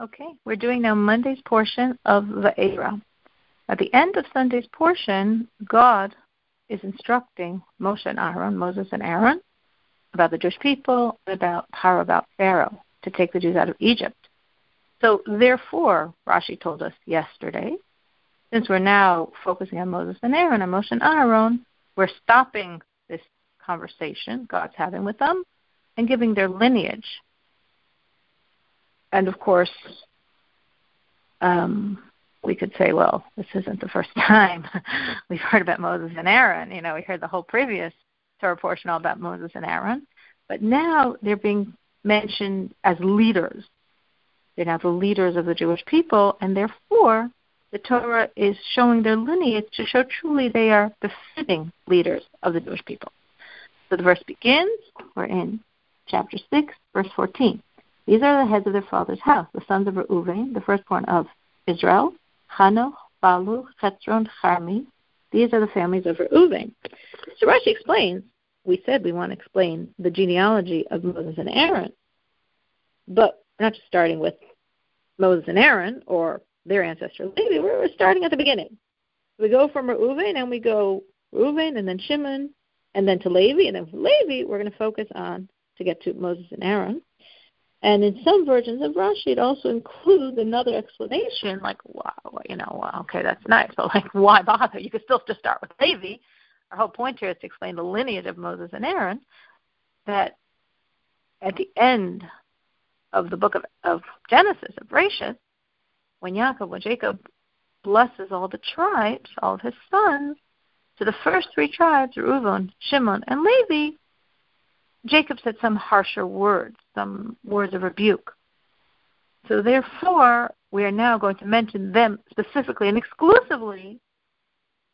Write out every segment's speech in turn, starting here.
Okay, we're doing now Monday's portion of the Va'era. At the end of Sunday's portion, God is instructing Moshe and Aaron, Moses and Aaron, about the Jewish people, about power about Pharaoh to take the Jews out of Egypt. So therefore, Rashi told us yesterday, since we're now focusing on Moses and Aaron and Moshe and Aaron, we're stopping this conversation God's having with them and giving their lineage and of course, um, we could say, well, this isn't the first time we've heard about Moses and Aaron. You know, we heard the whole previous Torah portion all about Moses and Aaron, but now they're being mentioned as leaders. They're now the leaders of the Jewish people, and therefore the Torah is showing their lineage to show truly they are befitting leaders of the Jewish people. So the verse begins, we're in chapter 6, verse 14. These are the heads of their father's house, the sons of Reuven, the firstborn of Israel, Hanoch, Balu, Chetzron, Charmi. These are the families of Reuven. So Rashi explains, we said we want to explain the genealogy of Moses and Aaron, but we're not just starting with Moses and Aaron or their ancestor Levi, we're starting at the beginning. We go from Reuven and we go Reuven and then Shimon and then to Levi, and then from Levi we're going to focus on to get to Moses and Aaron. And in some versions of Rashi, it also includes another explanation, like, wow, you know, okay, that's nice, but like, why bother? You could still just start with Levi. Our whole point here is to explain the lineage of Moses and Aaron. That at the end of the book of, of Genesis, of Bereshit, when Yaakov, when Jacob blesses all the tribes, all of his sons, to the first three tribes, Reuven, Shimon, and Levi, Jacob said some harsher words, some words of rebuke. So therefore, we are now going to mention them specifically and exclusively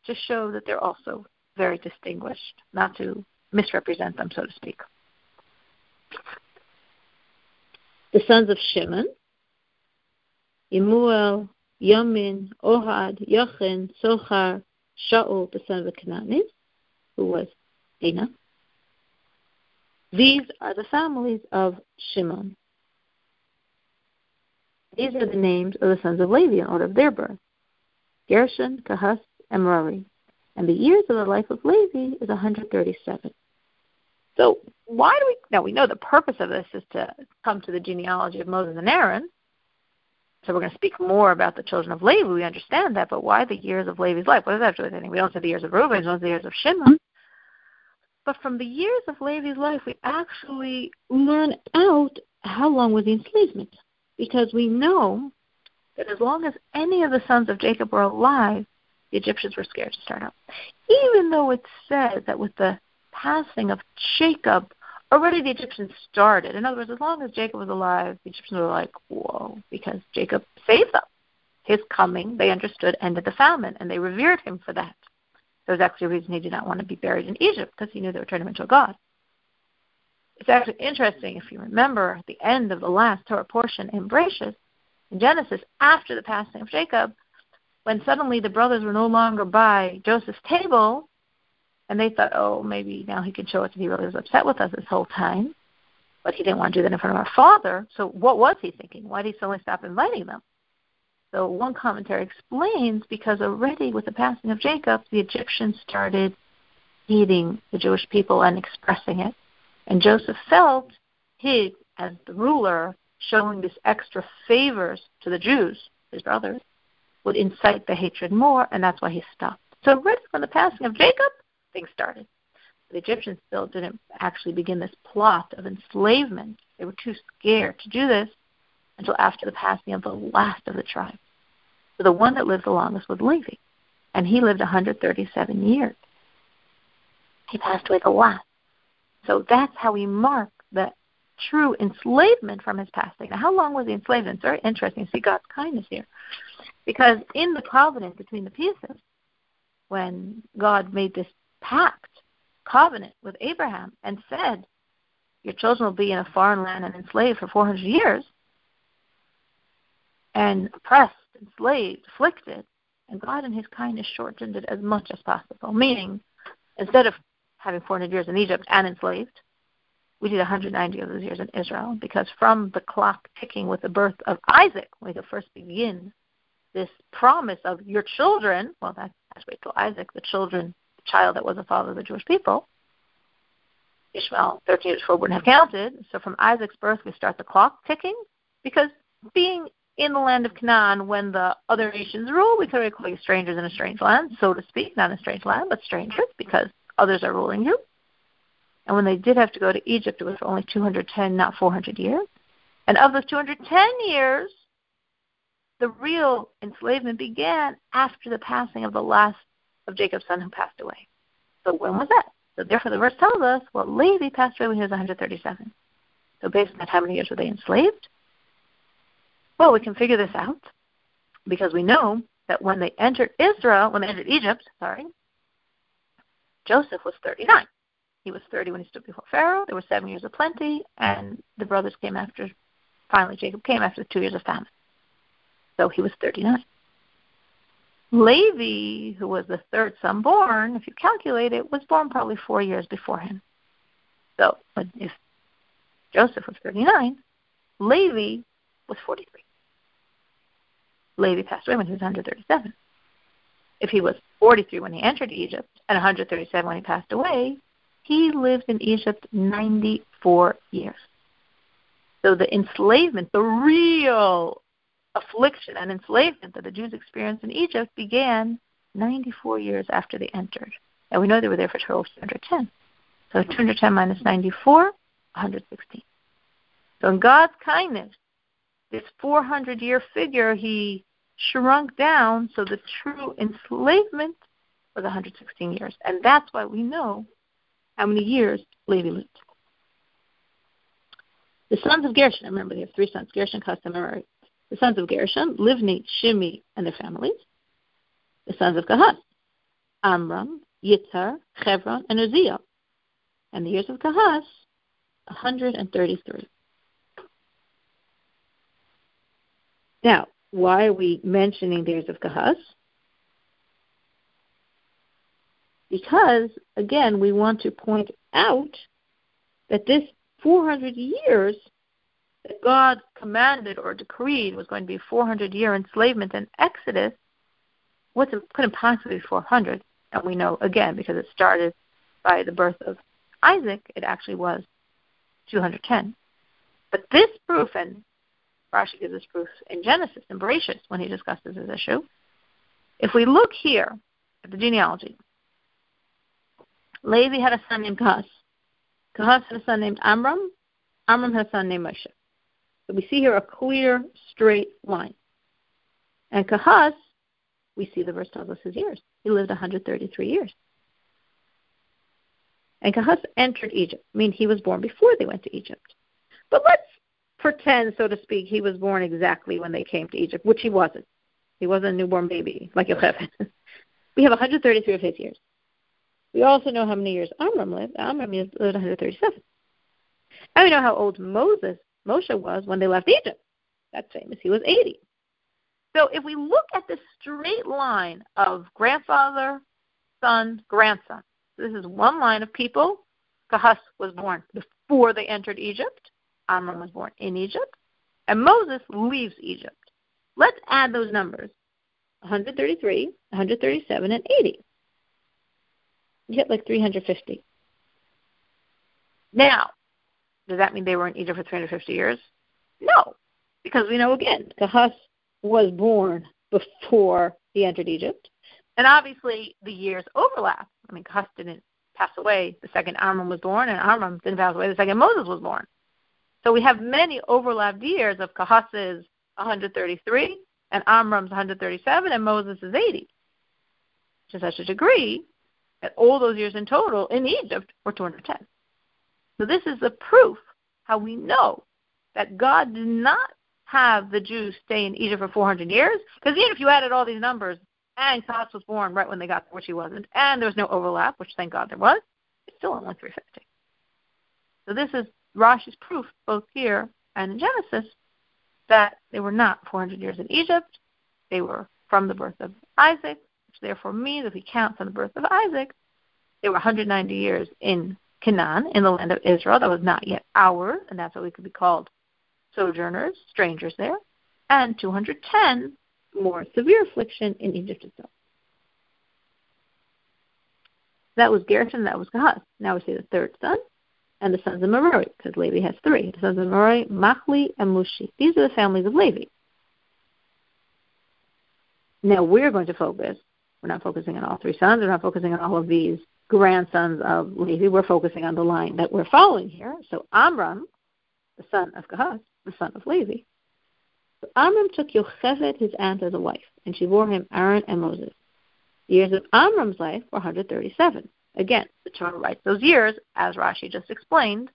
to show that they're also very distinguished, not to misrepresent them, so to speak. The sons of Shimon, Imuel, Yamin, Ohad, Yachin, Sochar, Shaul, the son of the who was Dinah, these are the families of Shimon. These are the names of the sons of Levi in order of their birth Gershon, Kahas, and Merari. And the years of the life of Levi is 137. So, why do we now we know the purpose of this is to come to the genealogy of Moses and Aaron. So we're going to speak more about the children of Levi. We understand that, but why the years of Levi's life? What does that have to do with anything? We don't say the years of Reuben, we don't say the years of Shimon. But from the years of Levi's life, we actually learn out how long was the enslavement. Because we know that as long as any of the sons of Jacob were alive, the Egyptians were scared to start up. Even though it says that with the passing of Jacob, already the Egyptians started. In other words, as long as Jacob was alive, the Egyptians were like, whoa, because Jacob saved them. His coming, they understood, ended the famine, and they revered him for that. There was actually a reason he did not want to be buried in Egypt because he knew they would turn him into a god. It's actually interesting if you remember at the end of the last Torah portion in Bereshit, in Genesis, after the passing of Jacob, when suddenly the brothers were no longer by Joseph's table, and they thought, oh, maybe now he can show us that he really was upset with us this whole time, but he didn't want to do that in front of our father. So what was he thinking? Why did he suddenly stop inviting them? So one commentary explains because already with the passing of Jacob, the Egyptians started hating the Jewish people and expressing it. And Joseph felt he, as the ruler, showing this extra favors to the Jews, his brothers, would incite the hatred more, and that's why he stopped. So right from the passing of Jacob, things started. The Egyptians still didn't actually begin this plot of enslavement. They were too scared to do this until after the passing of the last of the tribes. So the one that lived the longest was Levi, and he lived 137 years. He passed away the last. So that's how we mark the true enslavement from his passing. Now, how long was the enslavement? It's very interesting see God's kindness here. Because in the covenant between the pieces, when God made this pact, covenant with Abraham, and said, Your children will be in a foreign land and enslaved for 400 years, and oppressed, enslaved, afflicted. And God, in His kindness, shortened it as much as possible. Meaning, instead of having 400 years in Egypt and enslaved, we did 190 of those years in Israel because from the clock ticking with the birth of Isaac, we could first begin this promise of your children. Well, that has to wait till Isaac, the children, the child that was the father of the Jewish people. Ishmael, 13 years before, wouldn't have counted. So from Isaac's birth, we start the clock ticking because being in the land of Canaan when the other nations rule, we could call you strangers in a strange land, so to speak, not a strange land, but strangers because others are ruling you. And when they did have to go to Egypt, it was for only 210, not 400 years. And of those 210 years, the real enslavement began after the passing of the last of Jacob's son who passed away. So when was that? So therefore, the verse tells us, well, Levi passed away when he was 137. So based on that, how many years were they enslaved? Well, we can figure this out because we know that when they entered Israel, when they entered Egypt, sorry, Joseph was 39. He was 30 when he stood before Pharaoh. There were seven years of plenty, and the brothers came after. Finally, Jacob came after two years of famine. So he was 39. Levi, who was the third son born, if you calculate it, was born probably four years before him. So if Joseph was 39, Levi was 43. Levi passed away when he was 137. If he was 43 when he entered Egypt and 137 when he passed away, he lived in Egypt 94 years. So the enslavement, the real affliction and enslavement that the Jews experienced in Egypt began 94 years after they entered. And we know they were there for 210. So 210 minus 94, 116. So in God's kindness, this 400 year figure, he shrunk down so the true enslavement was 116 years. And that's why we know how many years Levi lived. The sons of Gershon, remember they have three sons, Gershon, Kohath, and Merari. The sons of Gershon, Livni, Shimi, and their families. The sons of Kohath, Amram, Yitzhar, Chevron, and Uzziel. And the years of Kohath, 133. Now, why are we mentioning years of Kohath? Because, again, we want to point out that this 400 years that God commanded or decreed was going to be 400 year enslavement and exodus, what's it couldn't possibly be 400. And we know again because it started by the birth of Isaac, it actually was 210. But this proof, and Rashi gives us proof in Genesis in Bereshit when he discusses this issue. If we look here at the genealogy, Levi had a son named Kohath. Kohath had a son named Amram. Amram had a son named Moshe. So we see here a clear, straight line. And Kohath, we see the verse tells us his years. He lived 133 years. And Kohath entered Egypt. I mean, he was born before they went to Egypt. But let's pretend, so to speak, he was born exactly when they came to Egypt, which he wasn't. He wasn't a newborn baby like Yocheved. we have 133 of his years. We also know how many years Amram lived. Amram lived 137. And we know how old Moses, Moshe was when they left Egypt. That's famous. He was 80. So if we look at the straight line of grandfather, son, grandson, this is one line of people. Kohath was born before they entered Egypt. Amram was born in Egypt. And Moses leaves Egypt. Let's add those numbers 133, 137, and 80 you get like 350. Now, does that mean they were in Egypt for 350 years? No, because we know again, Kohath was born before he entered Egypt. And obviously the years overlap. I mean, Kohath didn't pass away the second Amram was born, and Amram didn't pass away the second Moses was born. So we have many overlapped years of Kohath's 133, and Amram's 137, and Moses is 80. To such a degree that all those years in total in Egypt were 210. So this is the proof how we know that God did not have the Jews stay in Egypt for 400 years. Because even if you added all these numbers, and Kohath was born right when they got there, which he wasn't, and there was no overlap, which thank God there was, it's still only 350. So this is Rashi's proof, both here and in Genesis, that they were not 400 years in Egypt. They were from the birth of Isaac which therefore means if we count from the birth of Isaac, they were 190 years in Canaan in the land of Israel that was not yet ours, and that's what we could be called sojourners, strangers there, and 210 more severe affliction in Egypt itself. That was Gershon, that was Kahath. Now we see the third son, and the sons of Merari, because Levi has three. The sons of Merari, Machli, and Mushi. These are the families of Levi. Now we're going to focus, we're not focusing on all three sons, we're not focusing on all of these grandsons of Levi, we're focusing on the line that we're following here. So Amram, the son of Kahath, the son of Levi. So Amram took Yocheved, his aunt, as a wife, and she bore him Aaron and Moses. The years of Amram's life were 137. Again, the Torah writes those years, as Rashi just explained,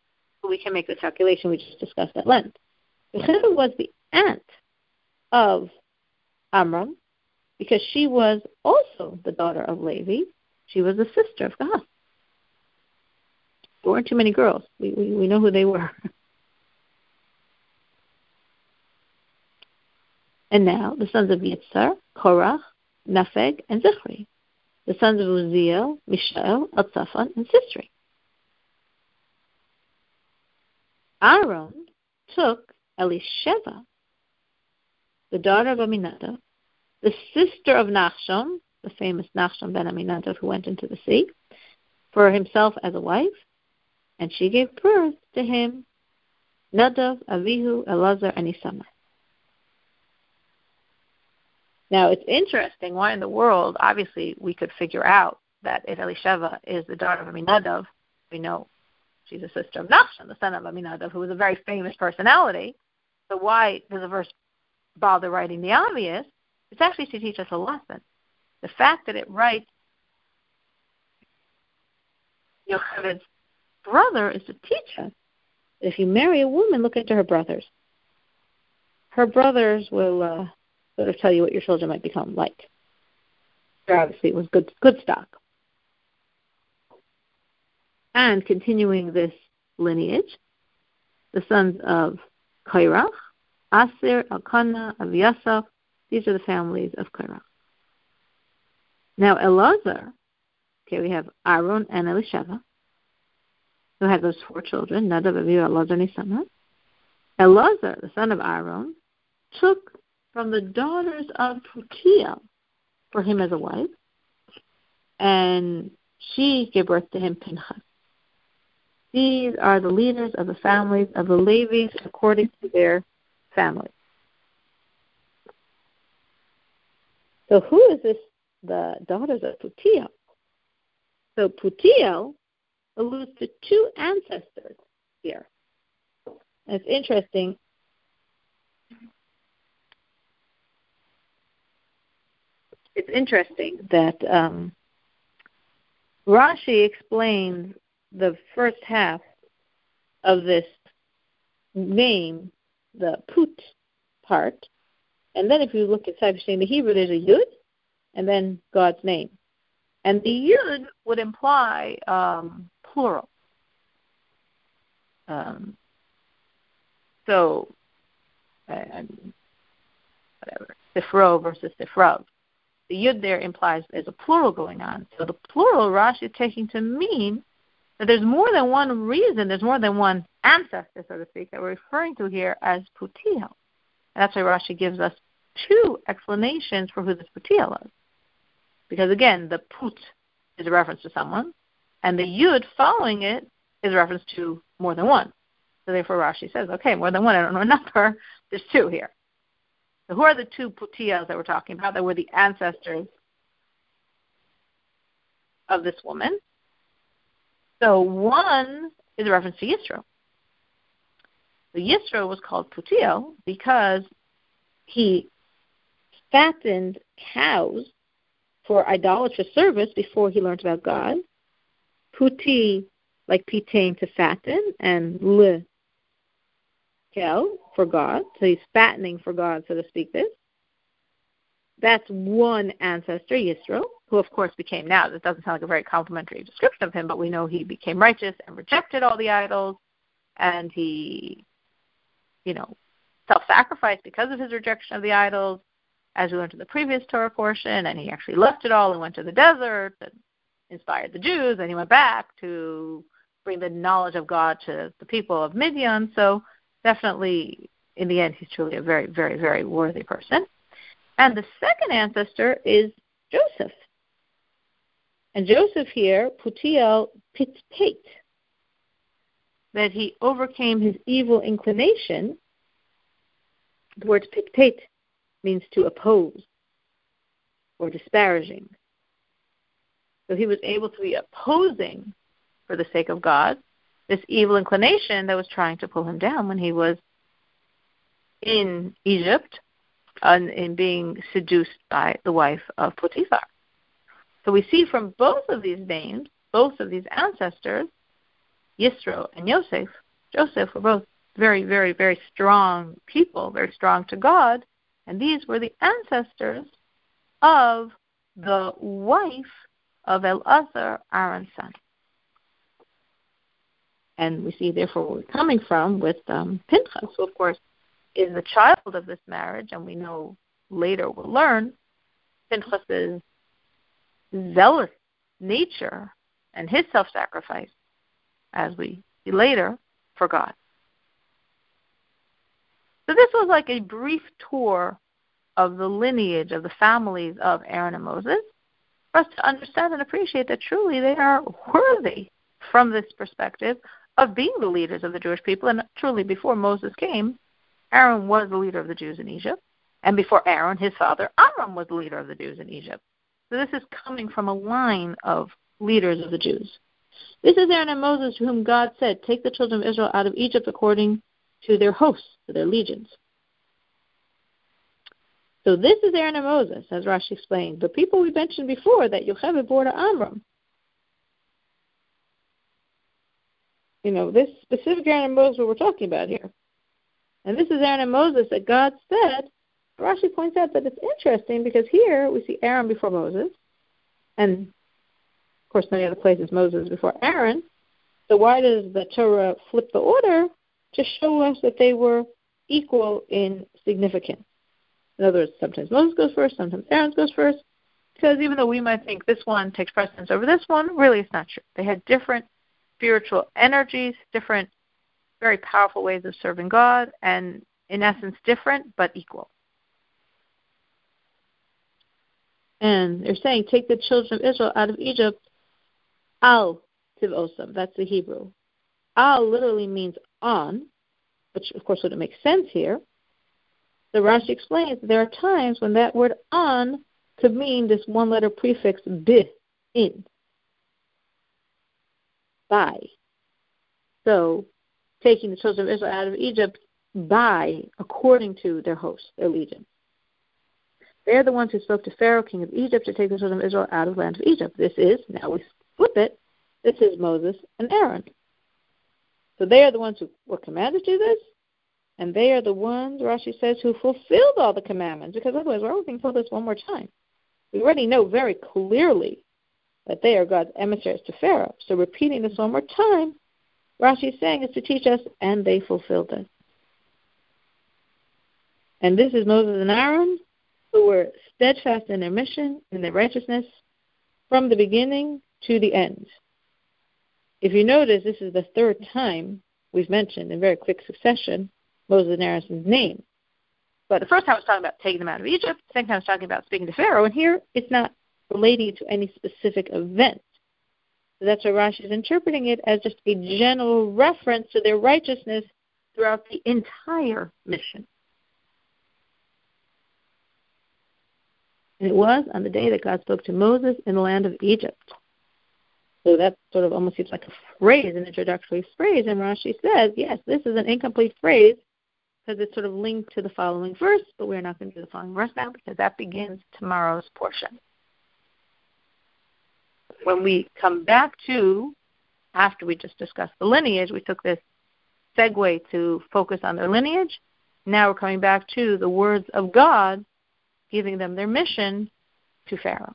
we can make the calculation we just discussed at length. Yocheved was the aunt of Amram because she was also the daughter of Levi. She was the sister of Kohath. There weren't too many girls. We, we, we know who they were. And now the sons of Yitzhar, Korach, Nepheg, and Zichri. The sons of Uzziel, Mishael, Elzaphan, and Sisri. Aaron took Elisheva, the daughter of Aminadab, the sister of Nachshon, the famous Nachshon ben Aminadab who went into the sea, for himself as a wife, and she gave birth to him Nadav, Avihu, Elazar, and Isamar. Now it's interesting why in the world, obviously, we could figure out that if Elisheva is the daughter of Aminadav, we know she's a sister of Nachshon, the son of Aminadav, who was a very famous personality. So why does the verse bother writing the obvious? It's actually to teach us a lesson. The fact that it writes Yocheved's brother is to teach us that if you marry a woman, look into her brothers. Her brothers will uh, sort of tell you what your children might become like. Obviously, it was good good stock. And continuing this lineage, the sons of Korach, Aser, Elkanah, Aviasaph, these are the families of Korach. Now Elazar, okay, we have Aaron and Elisheva, who had those four children, Nadav, Avihu, Elazar, and. Elazar, the son of Aaron, took from the daughters of Putiel for him as a wife, and she gave birth to him Pinchas. These are the leaders of the families of the Levites according to their families. So who is this? The daughters of Putiel. So Putiel alludes to two ancestors here. And it's interesting it's interesting that um, Rashi explains the first half of this name, the put part, and then if you look at Cyberstain in the Hebrew, there's a yud, and then God's name, and the yud would imply um, plural. Um, so, uh, whatever, Sifro versus Sifrav the yud there implies there's a plural going on. So the plural Rashi is taking to mean that there's more than one reason, there's more than one ancestor, so to speak, that we're referring to here as Putiel. And that's why Rashi gives us two explanations for who this Putiel is. Because again, the Put is a reference to someone, and the Yud following it is a reference to more than one. So therefore Rashi says, okay, more than one, I don't know a number, there's two here. So who are the two Putias that we're talking about that were the ancestors of this woman? So one is a reference to Yisro. So Yisro was called Putiel because he fattened cows for idolatrous service before he learned about God. Puti, like pitain, to fatten, and le, for God. So he's fattening for God, so to speak, this. That's one ancestor, Yisro, who of course became now, this doesn't sound like a very complimentary description of him, but we know he became righteous and rejected all the idols, and he, you know, self sacrificed because of his rejection of the idols, as we went to the previous Torah portion, and he actually left it all and went to the desert and inspired the Jews, and he went back to bring the knowledge of God to the people of Midian. So definitely, in the end, he's truly a very, very, very worthy person. And the second ancestor is Joseph. And Joseph here, Putiel Pitpate, that he overcame his evil inclination. The word Pitpate means to oppose or disparaging. So he was able to be opposing, for the sake of God, this evil inclination that was trying to pull him down when he was in Egypt and in being seduced by the wife of Potiphar. So we see from both of these names, both of these ancestors, Yisro and Yosef, Joseph were both very, very, very strong people, very strong to God, and these were the ancestors of the wife of Elazar, Aaron's son. And we see, therefore, where we're coming from with um, Pinchas, who, of course, is the child of this marriage, and we know later we'll learn Pinchas's zealous nature and his self sacrifice, as we see later, for God. So this was like a brief tour of the lineage of the families of Aaron and Moses for us to understand and appreciate that truly they are worthy from this perspective of being the leaders of the Jewish people. And truly, before Moses came, Aaron was the leader of the Jews in Egypt. And before Aaron, his father, Amram, was the leader of the Jews in Egypt. So this is coming from a line of leaders of the Jews. This is Aaron and Moses to whom God said, Take the children of Israel out of Egypt according to their hosts, to their legions. So this is Aaron and Moses, as Rashi explained. The people we mentioned before that Yocheved bore to Amram. You know, this specific Aaron and Moses we're talking about here. And this is Aaron and Moses that God said. Rashi points out that it's interesting because here we see Aaron before Moses, and of course many other places Moses before Aaron. So why does the Torah flip the order to show us that they were equal in significance? In other words, sometimes Moses goes first, sometimes Aaron goes first, because even though we might think this one takes precedence over this one, really it's not true. They had different spiritual energies, different, very powerful ways of serving God, and in essence, different but equal. And they're saying, take the children of Israel out of Egypt, al tzivosam. That's the Hebrew. Al literally means on, which of course wouldn't make sense here The Rashi explains there are times when that word on could mean this one letter prefix bi, in, by. So taking the children of Israel out of Egypt by, according to their host, their legion. They're the ones who spoke to Pharaoh, king of Egypt, to take the children of Israel out of the land of Egypt. This is, now we flip it, this is Moses and Aaron. So they are the ones who were commanded to do this, and they are the ones, Rashi says, who fulfilled all the commandments, because otherwise we're only being told this one more time. We already know very clearly that they are God's emissaries to Pharaoh. So repeating this one more time, Rashi is saying is to teach us, and they fulfilled it. And this is Moses and Aaron, who were steadfast in their mission, in their righteousness, from the beginning to the end. If you notice, this is the third time we've mentioned in very quick succession Moses and Aaron's name. But the first time was talking about taking them out of Egypt. The second time was talking about speaking to Pharaoh. And here it's not relating to any specific event. So that's why Rashi is interpreting it as just a general reference to their righteousness throughout the entire mission. And it was on the day that God spoke to Moses in the land of Egypt. So that sort of almost seems like a phrase, an introductory phrase. And Rashi says, yes, this is an incomplete phrase because it's sort of linked to the following verse, but we're not going to do the following verse now because that begins tomorrow's portion. When we come back to, after we just discussed the lineage, we took this segue to focus on their lineage. Now we're coming back to the words of God, giving them their mission to Pharaoh.